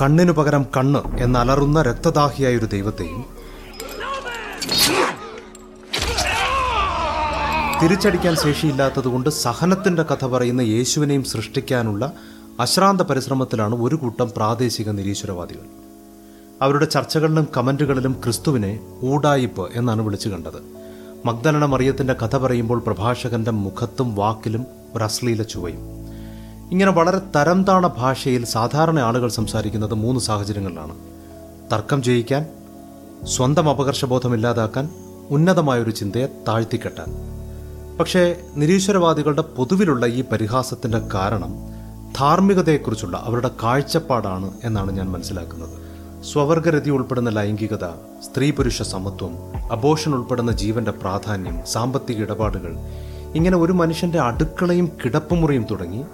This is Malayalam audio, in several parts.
കണ്ണിനു പകരം കണ്ണ് എന്നലറുന്ന രക്തദാഹിയായ ഒരു ദൈവത്തെയും തിരിച്ചടിക്കാൻ ശേഷിയില്ലാത്തതുകൊണ്ട് സഹനത്തിന്റെ കഥ പറയുന്ന യേശുവിനെയും സൃഷ്ടിക്കാനുള്ള അശ്രാന്ത പരിശ്രമത്തിലാണ് ഒരു കൂട്ടം പ്രാദേശിക നിരീശ്വരവാദികൾ. അവരുടെ ചർച്ചകളിലും കമന്റുകളിലും ക്രിസ്തുവിനെ ഊടായിപ്പ് എന്നാണ് വിളിച്ചു കണ്ടത്. മഗ്ദലന മറിയത്തിന്റെ കഥ പറയുമ്പോൾ പ്രഭാഷകന്റെ മുഖത്തും വാക്കിലും ഒരു അശ്ലീല ചുവയും. ഇങ്ങനെ വളരെ തരം താണ ഭാഷയിൽ സാധാരണ ആളുകൾ സംസാരിക്കുന്നത് മൂന്ന് സാഹചര്യങ്ങളിലാണ്. തർക്കം ജയിക്കാൻ സ്വന്തം അപകർഷബോധം ഇല്ലാതാക്കാൻ ഉന്നതമായൊരു ചിന്തയെ താഴ്ത്തിക്കെട്ടാൻ. പക്ഷേ നിരീശ്വരവാദികളുടെ പൊതുവിലുള്ള ഈ പരിഹാസത്തിന്റെ കാരണം ധാർമ്മികതയെക്കുറിച്ചുള്ള അവരുടെ കാഴ്ചപ്പാടാണ് എന്നാണ് ഞാൻ മനസ്സിലാക്കുന്നത്. സ്വവർഗരതി ഉൾപ്പെടുന്ന ലൈംഗികത സ്ത്രീ പുരുഷ സമത്വം അബോഷൻ ഉൾപ്പെടുന്ന ജീവന്റെ പ്രാധാന്യം സാമ്പത്തിക ഇടപാടുകൾ ഇങ്ങനെ ഒരു മനുഷ്യന്റെ അടുക്കളയും കിടപ്പുമുറിയും തുടങ്ങി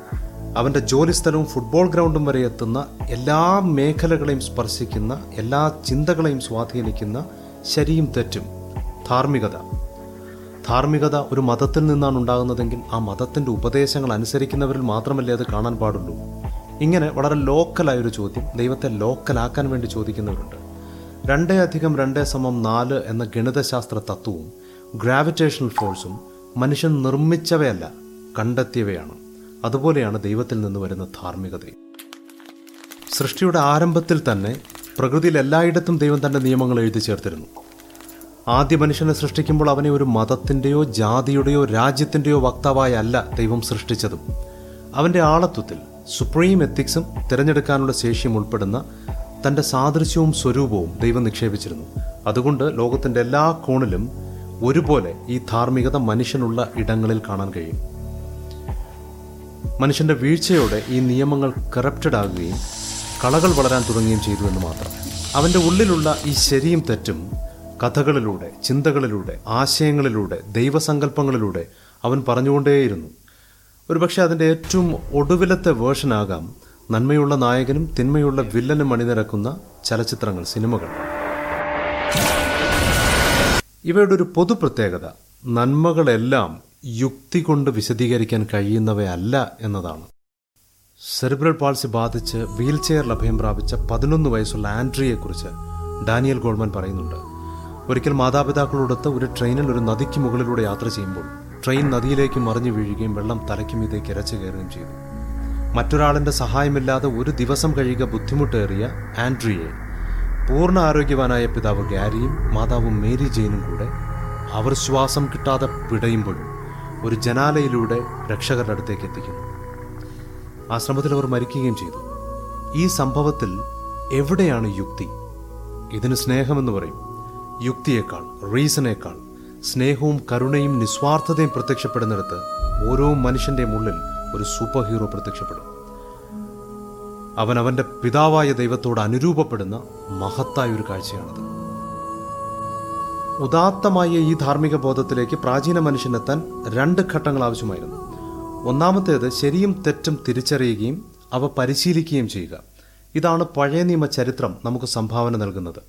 അവന്റെ ജോലിസ്ഥലവും ഫുട്ബോൾ ഗ്രൗണ്ടും വരെ എത്തുന്ന എല്ലാ മേഖലകളെയും സ്പർശിക്കുന്ന എല്ലാ ചിന്തകളെയും സ്വാധീനിക്കുന്ന ശരിയും തെറ്റും ധാർമ്മികത. ധാർമ്മികത ഒരു മതത്തിൽ നിന്നാണ് ഉണ്ടാകുന്നതെങ്കിൽ ആ മതത്തിന്റെ ഉപദേശങ്ങൾ അനുസരിക്കുന്നവരിൽ മാത്രമല്ലേ അത് കാണാൻ പാടുള്ളൂ. ഇങ്ങനെ വളരെ ലോക്കലായൊരു ചോദ്യം ദൈവത്തെ ലോക്കലാക്കാൻ വേണ്ടി ചോദിക്കുന്നവരുണ്ട്. രണ്ടേ അധികം രണ്ടേ സമം നാല് എന്ന ഗണിതശാസ്ത്ര തത്വവും ഗ്രാവിറ്റേഷണൽ ഫോഴ്സും മനുഷ്യൻ നിർമ്മിച്ചവയല്ല കണ്ടെത്തിയവയാണ്. അതുപോലെയാണ് ദൈവത്തിൽ നിന്ന് വരുന്ന ധാർമ്മികതയും. സൃഷ്ടിയുടെ ആരംഭത്തിൽ തന്നെ പ്രകൃതിയിൽ എല്ലായിടത്തും ദൈവം തന്റെ നിയമങ്ങൾ എഴുതി ചേർത്തിരുന്നു. ആദ്യ മനുഷ്യനെ സൃഷ്ടിക്കുമ്പോൾ അവനെ ഒരു മതത്തിന്റെയോ ജാതിയുടെയോ രാജ്യത്തിന്റെയോ വക്താവായി അല്ല ദൈവം സൃഷ്ടിച്ചതും. അവന്റെ ആളത്വത്തിൽ സുപ്രീം എത്തിക്സും തിരഞ്ഞെടുക്കാനുള്ള ശേഷിയും ഉൾപ്പെടുന്ന തന്റെ സാദൃശ്യവും സ്വരൂപവും ദൈവം നിക്ഷേപിച്ചിരുന്നു. അതുകൊണ്ട് ലോകത്തിന്റെ എല്ലാ കോണിലും ഒരുപോലെ ഈ ധാർമ്മികത മനുഷ്യനുള്ള ഇടങ്ങളിൽ കാണാൻ കഴിയും. മനുഷ്യന്റെ വീഴ്ചയോടെ ഈ നിയമങ്ങൾ കറപ്റ്റഡ് ആകുകയും കളകൾ വളരാൻ തുടങ്ങുകയും ചെയ്തു എന്ന് മാത്രം. അവന്റെ ഉള്ളിലുള്ള ഈ ശരിയും തെറ്റും കഥകളിലൂടെ ചിന്തകളിലൂടെ ആശയങ്ങളിലൂടെ ദൈവസങ്കല്പങ്ങളിലൂടെ അവൻ പറഞ്ഞുകൊണ്ടേയിരുന്നു. ഒരുപക്ഷെ അതിന്റെ ഏറ്റവും ഒടുവിലത്തെ വേർഷനാകാം നന്മയുള്ള നായകനും തിന്മയുള്ള വില്ലനും അണിനിരക്കുന്ന ചലച്ചിത്രങ്ങൾ സിനിമകൾ. ഇവയുടെ ഒരു പൊതു പ്രത്യേകത നന്മകളെല്ലാം യുക്തി കൊണ്ട് വിശദീകരിക്കാൻ കഴിയുന്നവയല്ല എന്നതാണ്. സെറിബ്രൽ പാൾസി ബാധിച്ച് വീൽ അഭയം പ്രാപിച്ച പതിനൊന്ന് വയസ്സുള്ള ആൻഡ്രിയെക്കുറിച്ച് ഡാനിയൽ ഗോൾമൻ പറയുന്നുണ്ട്. ഒരിക്കൽ മാതാപിതാക്കളോടൊത്ത് ഒരു ട്രെയിനിൽ ഒരു നദിക്ക് മുകളിലൂടെ യാത്ര ചെയ്യുമ്പോൾ ട്രെയിൻ നദിയിലേക്ക് മറിഞ്ഞു വീഴുകയും വെള്ളം തലയ്ക്കുമീതേക്ക് ഇരച്ചു കയറുകയും ചെയ്തു. മറ്റൊരാളിന്റെ സഹായമില്ലാതെ ഒരു ദിവസം കഴിയുക ബുദ്ധിമുട്ടേറിയ ആൻഡ്രിയെ പൂർണ ആരോഗ്യവാനായ പിതാവ് ഗാരിയും മാതാവും മേരി ജെയിനും കൂടെ അവർ ശ്വാസം കിട്ടാതെ പിടയുമ്പോഴും ഒരു ജനാലയിലൂടെ രക്ഷകരുടെ അടുത്തേക്ക് എത്തിക്കുന്നു. ആശ്രമത്തിൽ അവർ മരിക്കുകയും ചെയ്തു. ഈ സംഭവത്തിൽ എവിടെയാണ് യുക്തി? ഇതിന് സ്നേഹമെന്ന് പറയും. യുക്തിയേക്കാൾ റീസണേക്കാൾ സ്നേഹവും കരുണയും നിസ്വാർത്ഥതയും പ്രത്യക്ഷപ്പെടുന്നിടത്ത് ഓരോ മനുഷ്യന്റെയും ഉള്ളിൽ ഒരു സൂപ്പർ ഹീറോ പ്രത്യക്ഷപ്പെടും. അവൻ അവന്റെ പിതാവായ ദൈവത്തോട് അനുരൂപപ്പെടുന്ന മഹത്തായ ഒരു കാഴ്ചയാണത്. ഉദാത്തമായ ഈ ധാർമ്മിക ബോധത്തിലേക്ക് പ്രാചീന മനുഷ്യനെത്താൻ രണ്ട് ഘട്ടങ്ങൾ ആവശ്യമായിരുന്നു. ഒന്നാമത്തേത് ശരിയും തെറ്റും തിരിച്ചറിയുകയും അവ പരിശീലിക്കുകയും ചെയ്യുക. ഇതാണ് പഴയ നിയമ ചരിത്രം നമുക്ക് സംഭാവന നൽകുന്നത്.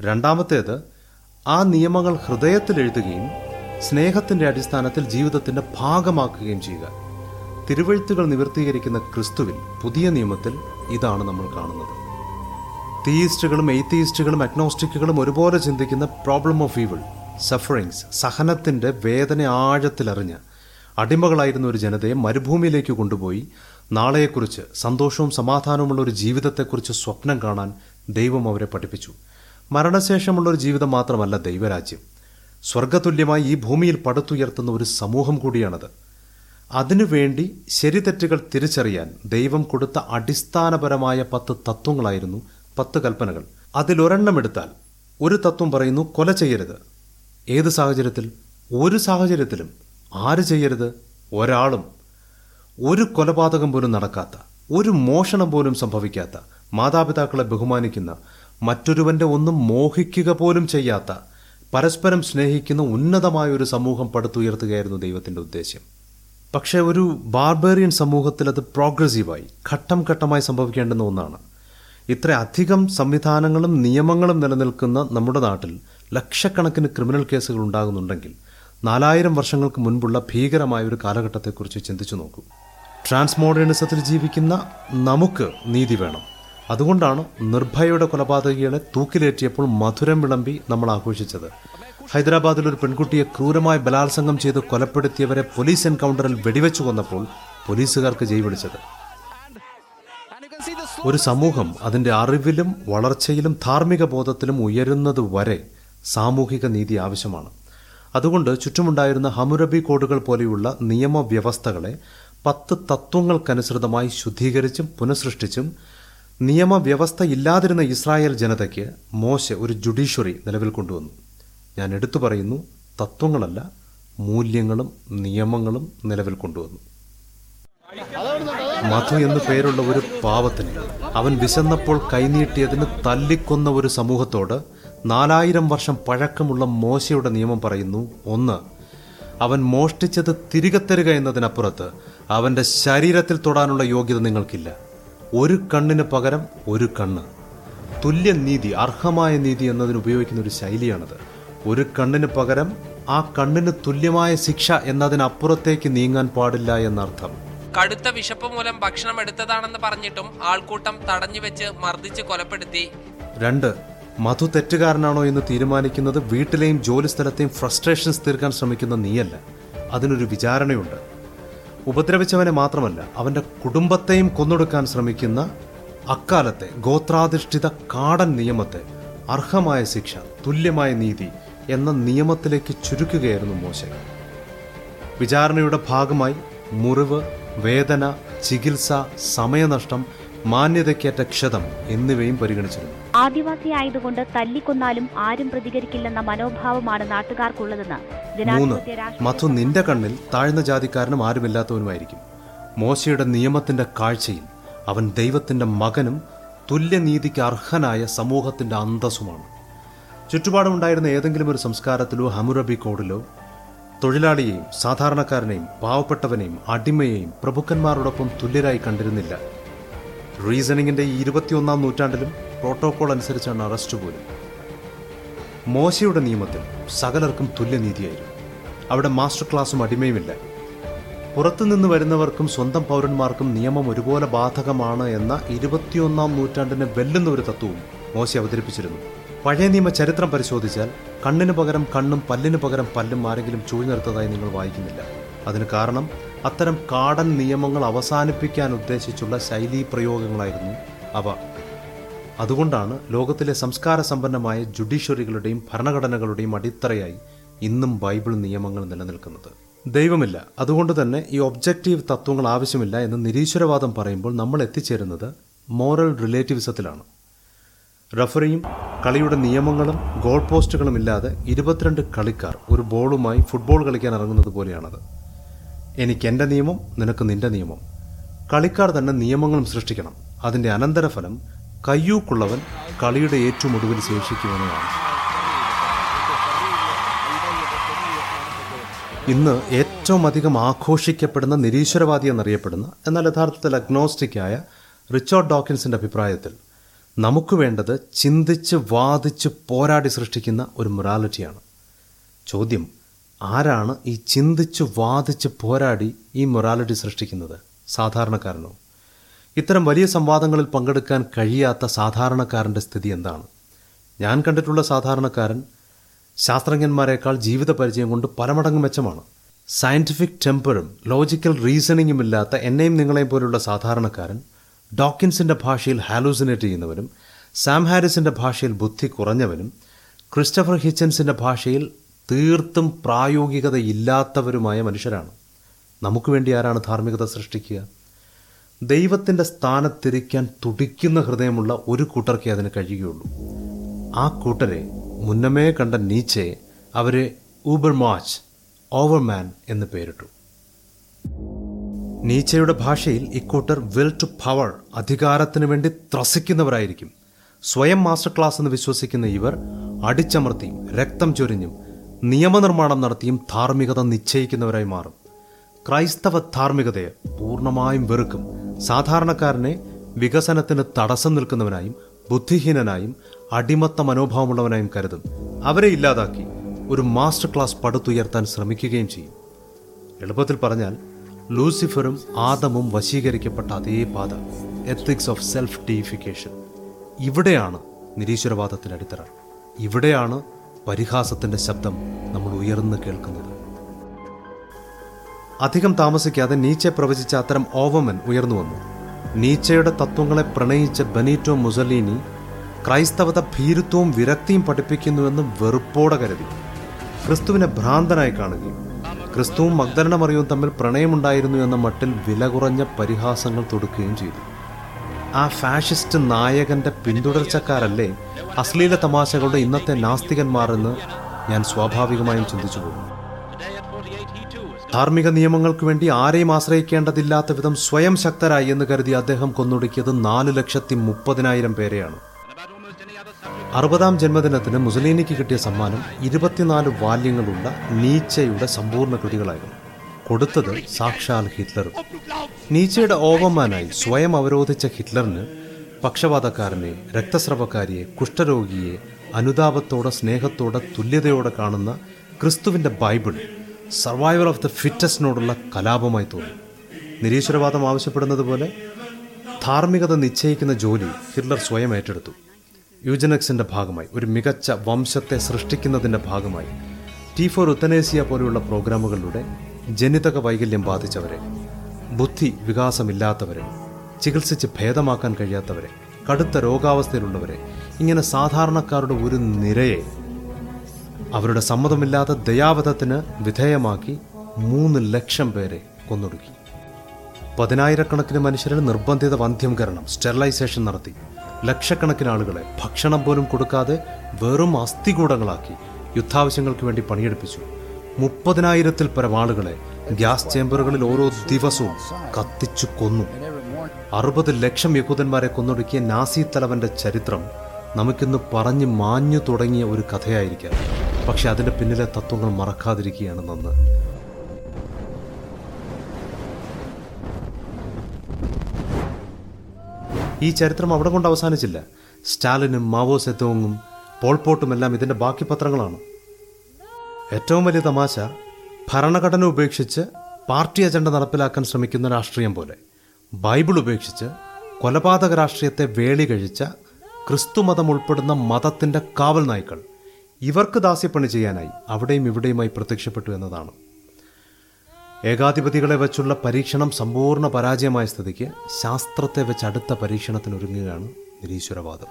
രണ്ടാമത്തേത് ആ നിയമങ്ങൾ ഹൃദയത്തിൽ എഴുതുകയും സ്നേഹത്തിന്റെ അടിസ്ഥാനത്തിൽ ജീവിതത്തിന്റെ ഭാഗമാക്കുകയും ചെയ്യുക. തിരുവഴുത്തുകൾ നിവർത്തീകരിക്കുന്ന ക്രിസ്തുവിൽ പുതിയ നിയമത്തിൽ ഇതാണ് നമ്മൾ കാണുന്നത്. തീയിസ്റ്റുകളും എയ്ത്തീസ്റ്റുകളും അഗ്നോസ്റ്റിക്കുകളും ഒരുപോലെ ചിന്തിക്കുന്ന പ്രോബ്ലം ഓഫ് ഈവിൾ സഫറിങ്സ് സഹനത്തിന്റെ വേദന ആഴത്തിലറിഞ്ഞ് അടിമകളായിരുന്ന ഒരു ജനതയെ മരുഭൂമിയിലേക്ക് കൊണ്ടുപോയി നാളെയെക്കുറിച്ച് സന്തോഷവും സമാധാനവുമുള്ള ഒരു ജീവിതത്തെക്കുറിച്ച് സ്വപ്നം കാണാൻ ദൈവം അവരെ പഠിപ്പിച്ചു. മരണശേഷമുള്ള ഒരു ജീവിതം മാത്രമല്ല ദൈവരാജ്യം. സ്വർഗതുല്യമായി ഈ ഭൂമിയിൽ പടുത്തുയർത്തുന്ന ഒരു സമൂഹം കൂടിയാണത്. അതിനുവേണ്ടി ശരിതെറ്റുകൾ തിരിച്ചറിയാൻ ദൈവം കൊടുത്ത അടിസ്ഥാനപരമായ പത്ത് തത്വങ്ങളായിരുന്നു പത്ത് കൽപ്പനകൾ. അതിലൊരെണ്ണം എടുത്താൽ ഒരു തത്വം പറയുന്നു കൊല ചെയ്യരുത്. ഏത് സാഹചര്യത്തിൽ? ഒരു സാഹചര്യത്തിലും. ആര് ചെയ്യരുത്? ഒരാളും. ഒരു കൊലപാതകം പോലും നടക്കാത്ത ഒരു മോഷണം പോലും സംഭവിക്കാത്ത മാതാപിതാക്കളെ ബഹുമാനിക്കുന്ന മറ്റൊരുവന്റെ ഒന്നും മോഹിക്കുക പോലും ചെയ്യാത്ത പരസ്പരം സ്നേഹിക്കുന്ന ഉന്നതമായ ഒരു സമൂഹം പടുത്തുയർത്തുകയായിരുന്നു ദൈവത്തിന്റെ ഉദ്ദേശ്യം. പക്ഷേ ഒരു ബാർബേറിയൻ സമൂഹത്തിൽ അത് പ്രോഗ്രസീവായി ഘട്ടം ഘട്ടമായി സംഭവിക്കേണ്ടുന്ന ഒന്നാണ്. ഇത്ര അധികം സംവിധാനങ്ങളും നിയമങ്ങളും നിലനിൽക്കുന്ന നമ്മുടെ നാട്ടിൽ ലക്ഷക്കണക്കിന് ക്രിമിനൽ കേസുകൾ ഉണ്ടാകുന്നുണ്ടെങ്കിൽ നാലായിരം വർഷങ്ങൾക്ക് മുൻപുള്ള ഭീകരമായ ഒരു കാലഘട്ടത്തെക്കുറിച്ച് ചിന്തിച്ചു നോക്കൂ. ട്രാൻസ് മോഡേണിസത്തിൽ ജീവിക്കുന്ന നമുക്ക് നീതി വേണം. അതുകൊണ്ടാണ് നിർഭയയുടെ കൊലപാതകികളെ തൂക്കിലേറ്റിയപ്പോൾ മധുരം വിളമ്പി നമ്മൾ ആഘോഷിച്ചത്. ഹൈദരാബാദിൽ ഒരു പെൺകുട്ടിയെ ക്രൂരമായി ബലാത്സംഗം ചെയ്ത് കൊലപ്പെടുത്തിയവരെ പോലീസ് എൻകൗണ്ടറിൽ വെടിവെച്ചു കൊന്നപ്പോൾ പോലീസുകാർക്ക് ജയ് വിളിച്ചത് And you can see the ഒരു സമൂഹം അതിന്റെ അറിവിലും വളർച്ചയിലും ധാർമ്മിക ബോധത്തിലും ഉയരുന്നത് വരെ സാമൂഹിക നീതി ആവശ്യമാണ്. അതുകൊണ്ട് ചുറ്റുമുണ്ടായിരുന്ന ഹമുരബി കോഡുകൾ പോലെയുള്ള നിയമവ്യവസ്ഥകളെ പത്ത് തത്വങ്ങൾക്കനുസൃതമായി ശുദ്ധീകരിച്ചും പുനഃസൃഷ്ടിച്ചും നിയമവ്യവസ്ഥ ഇല്ലാതിരുന്ന ഇസ്രായേൽ ജനതയ്ക്ക് മോശ ഒരു ജുഡീഷ്യറി നിലവിൽ കൊണ്ടുവന്നു. ഞാൻ എടുത്തു പറയുന്നു തത്വങ്ങളല്ല മൂല്യങ്ങളും നിയമങ്ങളും നിലവിൽ കൊണ്ടുവന്നു. മധു എന്നു പേരുള്ള ഒരു പാവത്തിന് അവൻ വിശന്നപ്പോൾ കൈനീട്ടിയതിന് തല്ലിക്കൊന്ന ഒരു സമൂഹത്തോട് നാലായിരം വർഷം പഴക്കമുള്ള മോശയുടെ നിയമം പറയുന്നു. ഒന്ന് അവൻ മോഷ്ടിച്ചത് തിരികെ തരിക എന്നതിനപ്പുറത്ത് അവന്റെ ശരീരത്തിൽ തൊടാനുള്ള യോഗ്യത നിങ്ങൾക്കില്ല. ഒരു കണ്ണിന് പകരം ഒരു കണ്ണ്. തുല്യ നീതി അർഹമായ നീതി എന്നതിന് ഉപയോഗിക്കുന്ന ഒരു ശൈലിയാണത്. ഒരു കണ്ണിന് പകരം ആ കണ്ണിന് തുല്യമായ ശിക്ഷ എന്നതിനപ്പുറത്തേക്ക് നീങ്ങാൻ പാടില്ല എന്നർത്ഥം. കടുത്ത വിശപ്പ് മൂലം ഭക്ഷണം എടുത്തതാണെന്ന് പറഞ്ഞിട്ടും ആൾക്കൂട്ടം തടഞ്ഞുവെച്ച് മർദ്ദിച്ച് കൊലപ്പെടുത്തി. രണ്ട് മധു തെറ്റുകാരനാണോ എന്ന് തീരുമാനിക്കുന്നത് വീട്ടിലെയും ജോലിസ്ഥലത്തെയും ഫ്രസ്ട്രേഷൻസ് തീർക്കാൻ ശ്രമിക്കുന്ന നീയല്ല. അതിനൊരു വിചാരണയുണ്ട്. ഉപദ്രവിച്ചവനെ മാത്രമല്ല അവന്റെ കുടുംബത്തെയും കൊന്നൊടുക്കാൻ ശ്രമിക്കുന്ന അക്കാലത്തെ ഗോത്രാധിഷ്ഠിത കാടൻ നിയമത്തെ അർഹമായ ശിക്ഷ തുല്യമായ നീതി എന്ന നിയമത്തിലേക്ക് ചുരുക്കുകയായിരുന്നു മോശ. വിചാരണയുടെ ഭാഗമായി മുറിവ് വേദന ചികിത്സ സമയനഷ്ടം മാന്യതയ്ക്കേറ്റ ക്ഷതം എന്നിവയും പരിഗണിച്ചിരുന്നു. ആദിവാസി ആയതുകൊണ്ട് തല്ലിക്കൊന്നാലും ആരും പ്രതികരിക്കില്ലെന്ന മനോഭാവമാണ് നാട്ടുകാർക്കുള്ളതെന്ന് മൂന്ന്. മധു നിന്റെ കണ്ണിൽ താഴ്ന്ന ജാതിക്കാരനും ആരുമില്ലാത്തവനുമായിരിക്കും. മോശയുടെ നിയമത്തിന്റെ കാഴ്ചയിൽ അവൻ ദൈവത്തിന്റെ മകനും തുല്യനീതിക്ക് അർഹനായ സമൂഹത്തിന്റെ അന്തസ്സുമാണ്. ചുറ്റുപാടുമുണ്ടായിരുന്ന ഏതെങ്കിലും ഒരു സംസ്കാരത്തിലോ ഹമുറബി കോഡിലോ തൊഴിലാളിയെയും സാധാരണക്കാരനെയും പാവപ്പെട്ടവനെയും അടിമയെയും പ്രഭുക്കന്മാരോടൊപ്പം തുല്യരായി കണ്ടിരുന്നില്ല. റീസണിങ്ങിന്റെ ഈ ഇരുപത്തിയൊന്നാം നൂറ്റാണ്ടിലും പ്രോട്ടോകോൾ അനുസരിച്ചാണ് അറസ്റ്റ് പോലും. മോശയുടെ നിയമത്തിൽ സകലർക്കും തുല്യനീതിയായിരുന്നു. അവിടെ മാസ്റ്റർ ക്ലാസ്സും അടിമയുമില്ല. പുറത്തുനിന്ന് വരുന്നവർക്കും സ്വന്തം പൗരന്മാർക്കും നിയമം ഒരുപോലെ ബാധകമാണ് എന്ന ഇരുപത്തിയൊന്നാം നൂറ്റാണ്ടിനെ വെല്ലുന്ന ഒരു തത്വവും മോശ അവതരിപ്പിച്ചിരുന്നു. പഴയ നിയമ ചരിത്രം പരിശോധിച്ചാൽ കണ്ണിന് പകരം കണ്ണും പല്ലിന് പകരം പല്ലും ആരെങ്കിലും ചൂഴ്ന്നെടുത്തതായി നിങ്ങൾ വായിക്കുന്നില്ല. അതിന് കാരണം അത്തരം കാടൻ നിയമങ്ങൾ അവസാനിപ്പിക്കാൻ ഉദ്ദേശിച്ചുള്ള ശൈലീ പ്രയോഗങ്ങളായിരുന്നു അവ. അതുകൊണ്ടാണ് ലോകത്തിലെ സംസ്കാര സമ്പന്നമായ ജുഡീഷ്യറികളുടെയും ഭരണഘടനകളുടെയും അടിത്തറയായി ഇന്നും ബൈബിൾ നിയമങ്ങൾ നിലനിൽക്കുന്നത്. ദൈവമില്ല. അതുകൊണ്ട് തന്നെ ഈ ഒബ്ജക്റ്റീവ് തത്വങ്ങൾ ആവശ്യമില്ല എന്ന് നിരീശ്വരവാദം പറയുമ്പോൾ നമ്മൾ എത്തിച്ചേരുന്നത് മോറൽ റിലേറ്റിവിസത്തിലാണ്. റഫറിയും കളിയുടെ നിയമങ്ങളും ഗോൾ പോസ്റ്റുകളും ഇല്ലാതെ ഇരുപത്തിരണ്ട് കളിക്കാർ ഒരു ബോളുമായി ഫുട്ബോൾ കളിക്കാൻ ഇറങ്ങുന്നത് പോലെയാണത്. എനിക്ക് എന്റെ നിയമം നിനക്ക് നിന്റെ നിയമം. കളിക്കാർ തന്നെ നിയമങ്ങളും സൃഷ്ടിക്കണം. അതിന്റെ അനന്തരഫലം കയ്യൂക്കുള്ളവൻ കളിയുടെ ഏറ്റവും ഒടുവിൽ ശേഷിക്കുമെന്നതാണ് ഇന്ന് ഏറ്റവും അധികം ആഘോഷിക്കപ്പെടുന്ന നിരീശ്വരവാദി എന്നറിയപ്പെടുന്ന എന്നാൽ യഥാർത്ഥത്തിൽ അഗ്നോസ്റ്റിക്കായ റിച്ചാർഡ് ഡോക്കിൻസിന്റെ അഭിപ്രായത്തിൽ നമുക്ക് വേണ്ടത് ചിന്തിച്ച് വാദിച്ച് പോരാടി സൃഷ്ടിക്കുന്ന ഒരു മൊറാലിറ്റിയാണ് ചോദ്യം ആരാണ് ഈ ചിന്തിച്ച് വാദിച്ച് പോരാടി ഈ മൊറാലിറ്റി സൃഷ്ടിക്കുന്നത്? സാധാരണക്കാരനോ? ഇത്തരം വലിയ സംവാദങ്ങളിൽ പങ്കെടുക്കാൻ കഴിയാത്ത സാധാരണക്കാരന്റെ സ്ഥിതി എന്താണ്? ഞാൻ കണ്ടിട്ടുള്ള സാധാരണക്കാരൻ ശാസ്ത്രജ്ഞന്മാരെക്കാൾ ജീവിത പരിചയം കൊണ്ട് പലമടങ്ങ് മെച്ചമാണ്. സയന്റിഫിക് ടെമ്പറും ലോജിക്കൽ റീസണിങ്ങും ഇല്ലാത്ത എന്നെയും നിങ്ങളെയും പോലുള്ള സാധാരണക്കാരൻ ഡോക്കിൻസിന്റെ ഭാഷയിൽ ഹാലൂസിനേറ്റ് ചെയ്യുന്നവരും സാം ഹാരിസിന്റെ ഭാഷയിൽ ബുദ്ധി കുറഞ്ഞവനും ക്രിസ്റ്റഫർ ഹിച്ചൻസിന്റെ ഭാഷയിൽ തീർത്തും പ്രായോഗികതയില്ലാത്തവരുമായ മനുഷ്യരാണ്. നമുക്ക് വേണ്ടി ആരാണ് ധാർമ്മികത സൃഷ്ടിക്കുക? ദൈവത്തിന്റെ സ്ഥാനത്തിരിക്കാൻ തുടിക്കുന്ന ഹൃദയമുള്ള ഒരു കൂട്ടർക്കേ അതിന് കഴിയുകയുള്ളൂ. ആ കൂട്ടരെ മുന്നമേ കണ്ട നീച്ചെ അവരെ ഊബർ മാച്ച് ഓവർമാൻ എന്ന് പേരിട്ടു. നീച്ചയുടെ ഭാഷയിൽ ഇക്കൂട്ടർ വിൽ ടു പവർ അധികാരത്തിന് വേണ്ടി ത്രസിക്കുന്നവരായിരിക്കും. സ്വയം മാസ്റ്റർ ക്ലാസ് എന്ന് വിശ്വസിക്കുന്ന ഇവർ അടിച്ചമർത്തിയും രക്തം ചൊരിഞ്ഞും നിയമനിർമ്മാണം നടത്തിയും ധാർമ്മികത നിശ്ചയിക്കുന്നവരായി മാറും. ക്രൈസ്തവ ധാർമ്മികതയെ പൂർണമായും വെറുക്കും. സാധാരണക്കാരനെ വികസനത്തിന് തടസ്സം നിൽക്കുന്നവനായും ബുദ്ധിഹീനനായും അടിമത്ത മനോഭാവമുള്ളവനായും കരുതും. അവരെ ഇല്ലാതാക്കി ഒരു മാസ്റ്റർ ക്ലാസ് പടുത്തുയർത്താൻ ശ്രമിക്കുകയും ചെയ്യും. എളുപ്പത്തിൽ പറഞ്ഞാൽ ലൂസിഫറും ആദമും വശീകരിക്കപ്പെട്ട അതേ പാത എത്തിക്സ് ഓഫ് സെൽഫ് ഡീഫിക്കേഷൻ ഇവിടെയാണ് നിരീശ്വരവാദത്തിന്റെ അടിത്തറ ഇവിടെയാണ് പരിഹാസത്തിന്റെ ശബ്ദം നമ്മൾ ഉയർന്നു കേൾക്കുന്നത്. അധികം താമസിക്കാതെ നീച്ച പ്രവചിച്ച അത്തരം ഓവമൻ ഉയർന്നു വന്നു. നീച്ചയുടെ തത്വങ്ങളെ പ്രണയിച്ച ബനീറ്റോ മുസലീനി ക്രൈസ്തവത ഭീരുത്വവും വിരക്തിയും പഠിപ്പിക്കുന്നുവെന്ന് വെറുപ്പോടെ കരുതി. ക്രിസ്തുവിനെ ഭ്രാന്തനായി കാണുകയും ക്രിസ്തുവും മഗ്ദലന മറിയവും തമ്മിൽ പ്രണയമുണ്ടായിരുന്നു എന്ന മട്ടിൽ വില കുറഞ്ഞ പരിഹാസങ്ങൾ തൊടുക്കുകയും ചെയ്തു. ആ ഫാഷിസ്റ്റ് നായകന്റെ പിന്തുടർച്ചക്കാരല്ലേ അശ്ലീല തമാശകളുടെ ഇന്നത്തെ നാസ്തികന്മാർ എന്ന് ഞാൻ സ്വാഭാവികമായും ചിന്തിച്ചു പോകുന്നു. ധാർമ്മിക നിയമങ്ങൾക്ക് വേണ്ടി ആരെയും ആശ്രയിക്കേണ്ടതില്ലാത്ത വിധം സ്വയം ശക്തരായി എന്ന് കരുതി അദ്ദേഹം കൊന്നൊടുക്കിയത് നാല് ലക്ഷത്തി മുപ്പതിനായിരം പേരെയാണ്. അറുപതാം ജന്മദിനത്തിന് മുസലീനിക്ക് കിട്ടിയ സമ്മാനം ഇരുപത്തിനാല് വാല്യങ്ങളുള്ള നീച്ചയുടെ സമ്പൂർണ കൃതികളായിരുന്നു. കൊടുത്തത് സാക്ഷാൽ ഹിറ്റ്ലറും നീച്ചയുടെ ഓവമാനായി സ്വയം അവരോധിച്ച ഹിറ്റ്ലറിന് പക്ഷപാതക്കാരനെ രക്തസ്രവക്കാരിയെ കുഷ്ഠരോഗിയെ അനുതാപത്തോടെ സ്നേഹത്തോടെ തുല്യതയോടെ കാണുന്ന ക്രിസ്തുവിന്റെ ബൈബിൾ സർവൈവൽ ഓഫ് ദ ഫിറ്റസ്റ്റിനോടുള്ള കലാപമായി തോന്നി. നിരീശ്വരവാദം ആവശ്യപ്പെടുന്നത് പോലെ ധാർമ്മികത നിശ്ചയിക്കുന്ന ജോലി ഹിറ്റ്ലർ സ്വയം ഏറ്റെടുത്തു. യൂജനക്സിന്റെ ഭാഗമായി ഒരു മികച്ച വംശത്തെ സൃഷ്ടിക്കുന്നതിന്റെ ഭാഗമായി ടി ഫോർ ഉത്തനേസിയ പോലെയുള്ള പ്രോഗ്രാമുകളിലൂടെ ജനിതക വൈകല്യം ബാധിച്ചവരെ ബുദ്ധി വികാസമില്ലാത്തവരെ ചികിത്സിച്ച് ഭേദമാക്കാൻ കഴിയാത്തവരെ കടുത്ത രോഗാവസ്ഥയിലുള്ളവരെ ഇങ്ങനെ സാധാരണക്കാരുടെ ഒരു നിരയെ അവരുടെ സമ്മതമില്ലാത്ത ദയാവധത്തിന് വിധേയമാക്കി മൂന്ന് ലക്ഷം പേരെ കൊന്നൊടുക്കി. പതിനായിരക്കണക്കിന് മനുഷ്യരിൽ നിർബന്ധിത വന്ധ്യംകരണം സ്റ്റെറിലൈസേഷൻ നടത്തി. ലക്ഷക്കണക്കിന് ആളുകളെ ഭക്ഷണം പോലും കൊടുക്കാതെ വെറും അസ്ഥികൂടങ്ങളാക്കി യുദ്ധാവശ്യങ്ങൾക്ക് വേണ്ടി പണിയെടുപ്പിച്ചു. മുപ്പതിനായിരത്തിൽ പരം ആളുകളെ ഗ്യാസ് ചേമ്പറുകളിൽ ഓരോ ദിവസവും കത്തിച്ചു കൊന്നു. അറുപത് ലക്ഷം യഹൂദന്മാരെ കൊന്നൊടുക്കിയ നാസി തലവന്റെ ചരിത്രം നമുക്കിന്ന് പറഞ്ഞു മാഞ്ഞു തുടങ്ങിയ ഒരു കഥയായിരിക്കാം. പക്ഷെ അതിന്റെ പിന്നിലെ തത്വങ്ങൾ മറക്കാതിരിക്കുകയാണ് നന്ന്. ഈ ചരിത്രം അവിടെ കൊണ്ട് അവസാനിച്ചില്ല. സ്റ്റാലിനും മാവോ സെത്തോങ്ങും പോൾപോട്ടും എല്ലാം ഇതിന്റെ ബാക്കി പത്രങ്ങളാണ്. ഏറ്റവും വലിയ തമാശ ഭരണഘടന ഉപേക്ഷിച്ച് പാർട്ടി അജണ്ട നടപ്പിലാക്കാൻ ശ്രമിക്കുന്ന രാഷ്ട്രീയം പോലെ. ബൈബിൾ ഉപേക്ഷിച്ച് കൊലപാതക രാഷ്ട്രീയത്തെ വേളി കഴിച്ച ക്രിസ്തുമതം ഉൾപ്പെടുന്ന മതത്തിന്റെ കാവൽ നായ്ക്കൾ. ഇവർക്ക് ദാസ്യപ്പണി ചെയ്യാനായി അവിടെയും ഇവിടെയുമായി പ്രത്യക്ഷപ്പെട്ടു എന്നതാണ്. ഏകാധിപതികളെ വെച്ചുള്ള പരീക്ഷണം സമ്പൂർണ പരാജയമായ സ്ഥിതിക്ക് ശാസ്ത്രത്തെ വെച്ച് അടുത്ത പരീക്ഷണത്തിന് ഒരുങ്ങുകയാണ് നിരീശ്വരവാദം.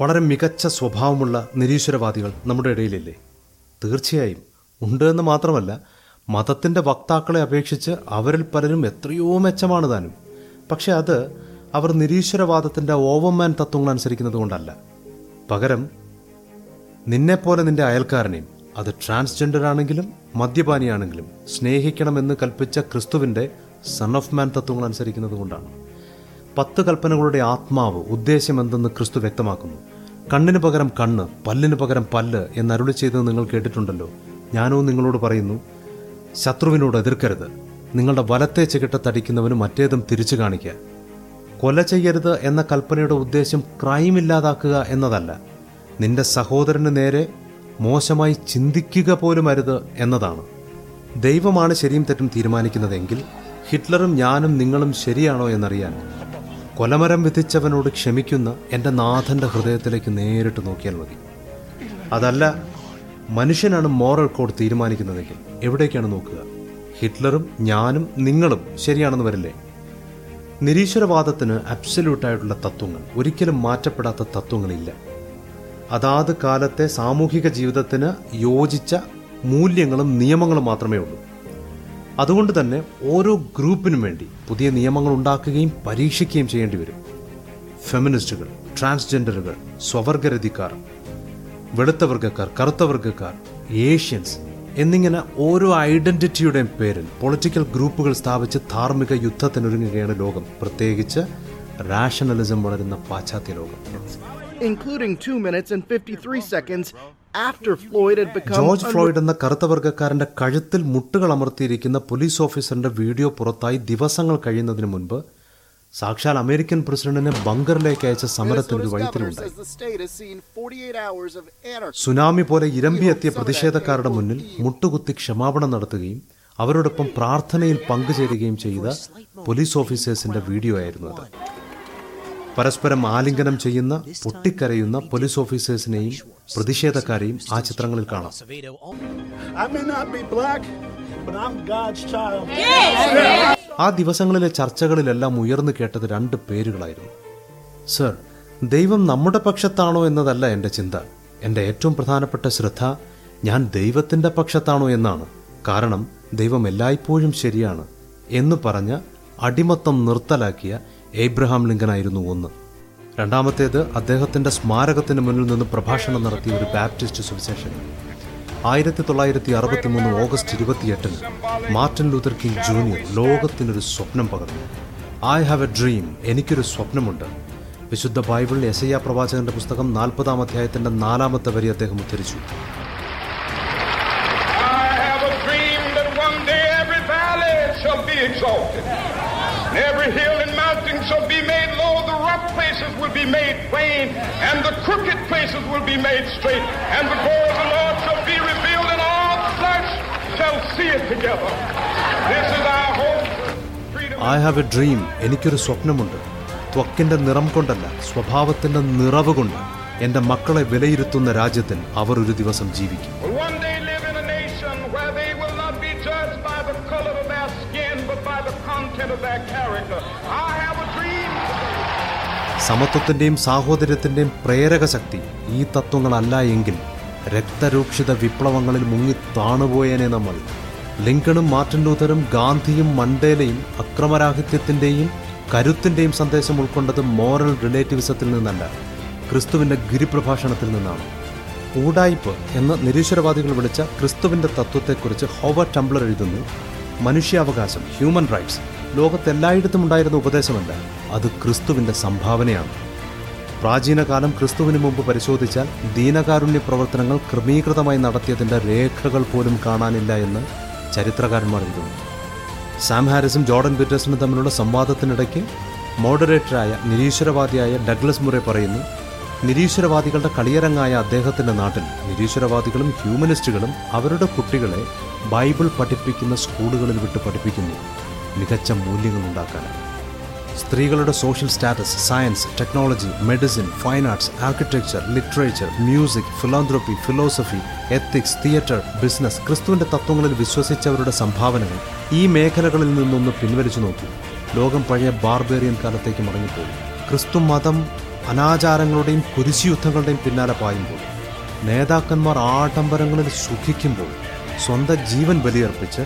വളരെ മികച്ച സ്വഭാവമുള്ള നിരീശ്വരവാദികൾ നമ്മുടെ ഇടയിലില്ലേ? തീർച്ചയായും. ഉണ്ട് എന്ന് മാത്രമല്ല മതത്തിന്റെ വക്താക്കളെ അപേക്ഷിച്ച് അവരിൽ പലരും എത്രയോ മെച്ചമാണ് താനും. പക്ഷെ അത് അവർ നിരീശ്വരവാദത്തിന്റെ ഓവർമാൻ തത്വങ്ങൾ അനുസരിക്കുന്നത് കൊണ്ടല്ല പകരം നിന്നെപ്പോലെ നിന്റെ അയൽക്കാരനെയും അത് ട്രാൻസ്ജെൻഡർ ആണെങ്കിലും മദ്യപാനിയാണെങ്കിലും സ്നേഹിക്കണമെന്ന് കൽപ്പിച്ച ക്രിസ്തുവിന്റെ സൺ ഓഫ് മാൻ തത്വങ്ങൾ അനുസരിക്കുന്നത് കൊണ്ടാണ്. പത്ത് കൽപ്പനകളുടെ ആത്മാവ് ഉദ്ദേശം എന്തെന്ന് ക്രിസ്തു വ്യക്തമാക്കുന്നു. കണ്ണിന് പകരം കണ്ണ് പല്ലിന് പകരം പല്ല് എന്ന് അരുളി ചെയ്തത് നിങ്ങൾ കേട്ടിട്ടുണ്ടല്ലോ. ഞാനോ നിങ്ങളോട് പറയുന്നു ശത്രുവിനോട് എതിർക്കരുത്. നിങ്ങളുടെ വലത്തെ ചികിട്ട തടിക്കുന്നവന് മറ്റേതും തിരിച്ചു കാണിക്കുക. കൊല ചെയ്യരുത് എന്ന കൽപ്പനയുടെ ഉദ്ദേശം ക്രൈം ഇല്ലാതാക്കുക എന്നതല്ല. നിന്റെ സഹോദരന് നേരെ മോശമായി ചിന്തിക്കുക പോലും അരുത് എന്നതാണ്. ദൈവമാണ് ശരിയും തെറ്റും തീരുമാനിക്കുന്നതെങ്കിൽ ഹിറ്റ്ലറും ഞാനും നിങ്ങളും ശരിയാണോ എന്നറിയാൻ കൊലമരം വിധിച്ചവനോട് ക്ഷമിക്കുന്ന എന്റെ നാഥന്റെ ഹൃദയത്തിലേക്ക് നേരിട്ട് നോക്കിയാൽ മതി. അതല്ല മനുഷ്യനാണ് മോറൽ കോഡ് തീരുമാനിക്കുന്നതെങ്കിൽ എവിടേക്കാണ് നോക്കുക? ഹിറ്റ്ലറും ഞാനും നിങ്ങളും ശരിയാണെന്ന് വരില്ലേ? നിരീശ്വരവാദത്തിന് അബ്സല്യൂട്ടായിട്ടുള്ള തത്വങ്ങൾ ഒരിക്കലും മാറ്റപ്പെടാത്ത തത്വങ്ങളില്ല. അതാത് കാലത്തെ സാമൂഹിക ജീവിതത്തിന് യോജിച്ച മൂല്യങ്ങളും നിയമങ്ങളും മാത്രമേ ഉള്ളൂ. അതുകൊണ്ട് തന്നെ ഓരോ ഗ്രൂപ്പിനും വേണ്ടി പുതിയ നിയമങ്ങൾ ഉണ്ടാക്കുകയും പരീക്ഷിക്കുകയും ചെയ്യേണ്ടി വരും. ഫെമിനിസ്റ്റുകൾ ട്രാൻസ്ജെൻഡറുകൾ സ്വവർഗരതിക്കാർ വെളുത്ത വർഗക്കാർ കറുത്ത വർഗക്കാർ ഏഷ്യൻസ് എന്നിങ്ങനെ ഓരോ ഐഡന്റിറ്റിയുടെയും പേരിൽ പൊളിറ്റിക്കൽ ഗ്രൂപ്പുകൾ സ്ഥാപിച്ച് ധാർമ്മിക യുദ്ധത്തിനൊരുങ്ങുകയാണ് ലോകം. പ്രത്യേകിച്ച് റാഷണലിസം വളരുന്ന പാശ്ചാത്യ ലോകം. Including 2 minutes and 53 seconds after Floyd had become George Floyd എന്ന കറുത്ത വർഗക്കാരന്റെ കഴുത്തിൽ മുട്ടുകൾ അമർത്തിയിരിക്കുന്ന പോലീസ് ഓഫീസറിന്റെ വീഡിയോ പുറത്തായി ദിവസങ്ങൾ കഴിയുന്നതിന് മുൻപ് സാക്ഷാൽ അമേരിക്കൻ പ്രസിഡന്റിനെ ബങ്കറിലേക്ക് അയച്ച സമരത്തിന് ഒരു വഴിത്തിരിവുണ്ടായി. Says the state has seen 48 hours of anarchy. Tsunami പോലെ ഇരമ്പിയെത്തിയ പ്രതിഷേധക്കാരുടെ മുന്നിൽ മുട്ടുകുത്തി ക്ഷമാപണം നടത്തുകയും അവരോടൊപ്പം പ്രാർത്ഥനയിൽ പങ്കുചേരുകയും ചെയ്ത പോലീസ് ഓഫീസേഴ്സിന്റെ വീഡിയോ ആയിരുന്നു അത്. പരസ്പരം ആലിംഗനം ചെയ്യുന്ന പൊട്ടിക്കരയുന്ന പോലീസ് ഓഫീസേഴ്സിനെയും പ്രതിഷേധക്കാരെയും ആ ചിത്രങ്ങളിൽ കാണാം. ആ ദിവസങ്ങളിലെ ചർച്ചകളിലെല്ലാം ഉയർന്നു കേട്ടത് രണ്ട് പേരുകളായിരുന്നു. സർ ദൈവം നമ്മുടെ പക്ഷത്താണോ എന്നതല്ല എന്റെ ചിന്ത. എന്റെ ഏറ്റവും പ്രധാനപ്പെട്ട ശ്രദ്ധ ഞാൻ ദൈവത്തിന്റെ പക്ഷത്താണോ എന്നാണ്. കാരണം ദൈവം എല്ലായ്പ്പോഴും ശരിയാണ് എന്ന് പറഞ്ഞ് അടിമത്തം നിർത്തലാക്കിയ ഏബ്രഹാം ലിങ്കനായിരുന്നു ഒന്ന്. രണ്ടാമത്തേത് അദ്ദേഹത്തിന്റെ സ്മാരകത്തിന് മുന്നിൽ നിന്ന് പ്രഭാഷണം നടത്തിയ ഒരു ബാപ്റ്റിസ്റ്റ് സുവിശേഷകൻ. ആയിരത്തി തൊള്ളായിരത്തി അറുപത്തി മൂന്ന് ഓഗസ്റ്റ് ഇരുപത്തിയെട്ടിന് മാർട്ടിൻ ലൂതർ കിങ് ജൂനിയർ ലോകത്തിനൊരു സ്വപ്നം പകർന്നു. ഐ ഹാവ് എ ഡ്രീം എനിക്കൊരു സ്വപ്നമുണ്ട്. വിശുദ്ധ ബൈബിൾ യശയ്യ പ്രവാചകന്റെ പുസ്തകം നാൽപ്പതാം അധ്യായത്തിന്റെ നാലാമത്തെ വരി അദ്ദേഹം ഉദ്ധരിച്ചു. Be made plain, and the crooked places will be made straight. And the glory of the Lord shall be revealed, and all flesh shall see it together. This is our hope. I have a dream. Dream എനിക്കൊരു സ്വപ്നമുണ്ട് ത്വക്കിന്റെ നിറം കൊണ്ടല്ല സ്വഭാവത്തിന്റെ നിറവ് കൊണ്ട് എന്റെ മക്കളെ വിലയിരുത്തുന്ന രാജ്യത്തിൽ അവർ ഒരു ദിവസം ജീവിക്കും. I. സമത്വത്തിന്റെയും സാഹോദര്യത്തിന്റെയും പ്രേരക ശക്തി ഈ തത്വങ്ങളല്ല എങ്കിൽ രക്തരൂക്ഷിത വിപ്ലവങ്ങളിൽ മുങ്ങി താണുപോയേനെ നമ്മൾ. ലിങ്കണും മാർട്ടിൻ ലൂഥറും ഗാന്ധിയും മണ്ടേലയും അക്രമരാഹിത്യത്തിന്റെയും കരുത്തിന്റെയും സന്ദേശം ഉൾക്കൊണ്ടത് മോറൽ റിലേറ്റീവിസത്തിൽ നിന്നല്ല ക്രിസ്തുവിന്റെ ഗിരിപ്രഭാഷണത്തിൽ നിന്നാണ്. കൂടായ്പ് എന്ന നിരീശ്വരവാദികൾ വിളിച്ച ക്രിസ്തുവിന്റെ തത്വത്തെക്കുറിച്ച് ഹോവർ ടംബ്ലർ എഴുതുന്നു. മനുഷ്യാവകാശം ഹ്യൂമൻ റൈറ്റ്സ് ലോകത്തെല്ലായിടത്തും ഉണ്ടായിരുന്ന ഉപദേശമല്ല അത് ക്രിസ്തുവിന്റെ സംഭാവനയാണ്. പ്രാചീനകാലം ക്രിസ്തുവിന് മുമ്പ് പരിശോധിച്ചാൽ ദീനകാരുണ്യ പ്രവർത്തനങ്ങൾ ക്രമീകൃതമായി നടത്തിയതിന്റെ രേഖകൾ പോലും കാണാനില്ല എന്ന് ചരിത്രകാരന്മാർ എഴുതുന്നു. സാം ഹാരിസും ജോർഡൻ പീറ്റേഴ്സണും തമ്മിലുള്ള സംവാദത്തിനിടയ്ക്ക് മോഡറേറ്ററായ നിരീശ്വരവാദിയായ ഡഗ്ലസ് മുറെ പറയുന്നു നിരീശ്വരവാദികളുടെ കളിയരങ്ങായ അദ്ദേഹത്തിന്റെ നാട്ടിൽ നിരീശ്വരവാദികളും ഹ്യൂമനിസ്റ്റുകളും അവരുടെ കുട്ടികളെ ബൈബിൾ പഠിപ്പിക്കുന്ന സ്കൂളുകളിൽ വിട്ട് പഠിപ്പിക്കുന്നു. മികച്ച മൂല്യങ്ങൾ ഉണ്ടാക്കാനാണ് സ്ത്രീകളുടെ social status science technology medicine fine arts architecture literature music philanthropy philosophy ethics theatre business ക്രിസ്തുവിന്റെ തത്വങ്ങളിൽ വിശ്വസിച്ചവരുടെ സംഭാവനകൾ ഈ മേഖലകളിൽ നിന്നൊന്ന് പിൻവലിച്ചു നോക്കി. ലോകം പഴയ ബാർബേറിയൻ കാലത്തേക്ക് മടങ്ങിപ്പോയി. ക്രിസ്തു മതം അനാചാരങ്ങളുടെയും കുരിശുയുദ്ധങ്ങളുടെയും പിന്നാലെ പായുമ്പോൾ നേതാക്കന്മാർ ആഡംബരങ്ങളിൽ സുഖിക്കുമ്പോൾ സ്വന്തം ജീവൻ ബലിയർപ്പിച്ച്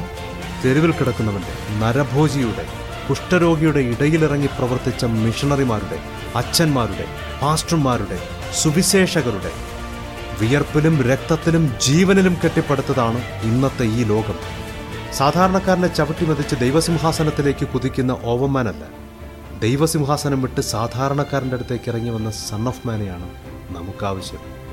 തെരുവിൽ കിടക്കുന്നവന്റെ നരഭോജിയുടെ കുഷ്ഠരോഗിയുടെ ഇടയിലിറങ്ങി പ്രവർത്തിച്ച മിഷണറിമാരുടെ അച്ഛന്മാരുടെ പാസ്റ്റർമാരുടെ സുവിശേഷകരുടെ വിയർപ്പിലും രക്തത്തിലും ജീവനിലും കെട്ടിപ്പടുത്തതാണ് ഇന്നത്തെ ഈ ലോകം. സാധാരണക്കാരനെ ചവിട്ടി മതിച്ച് ദൈവസിംഹാസനത്തിലേക്ക് കുതിക്കുന്ന ഓവമാനല്ല. ദൈവസിംഹാസനം വിട്ട് സാധാരണക്കാരന്റെ അടുത്തേക്ക് ഇറങ്ങി വന്ന സൺ ഓഫ് മാനെയാണ് നമുക്കാവശ്യം.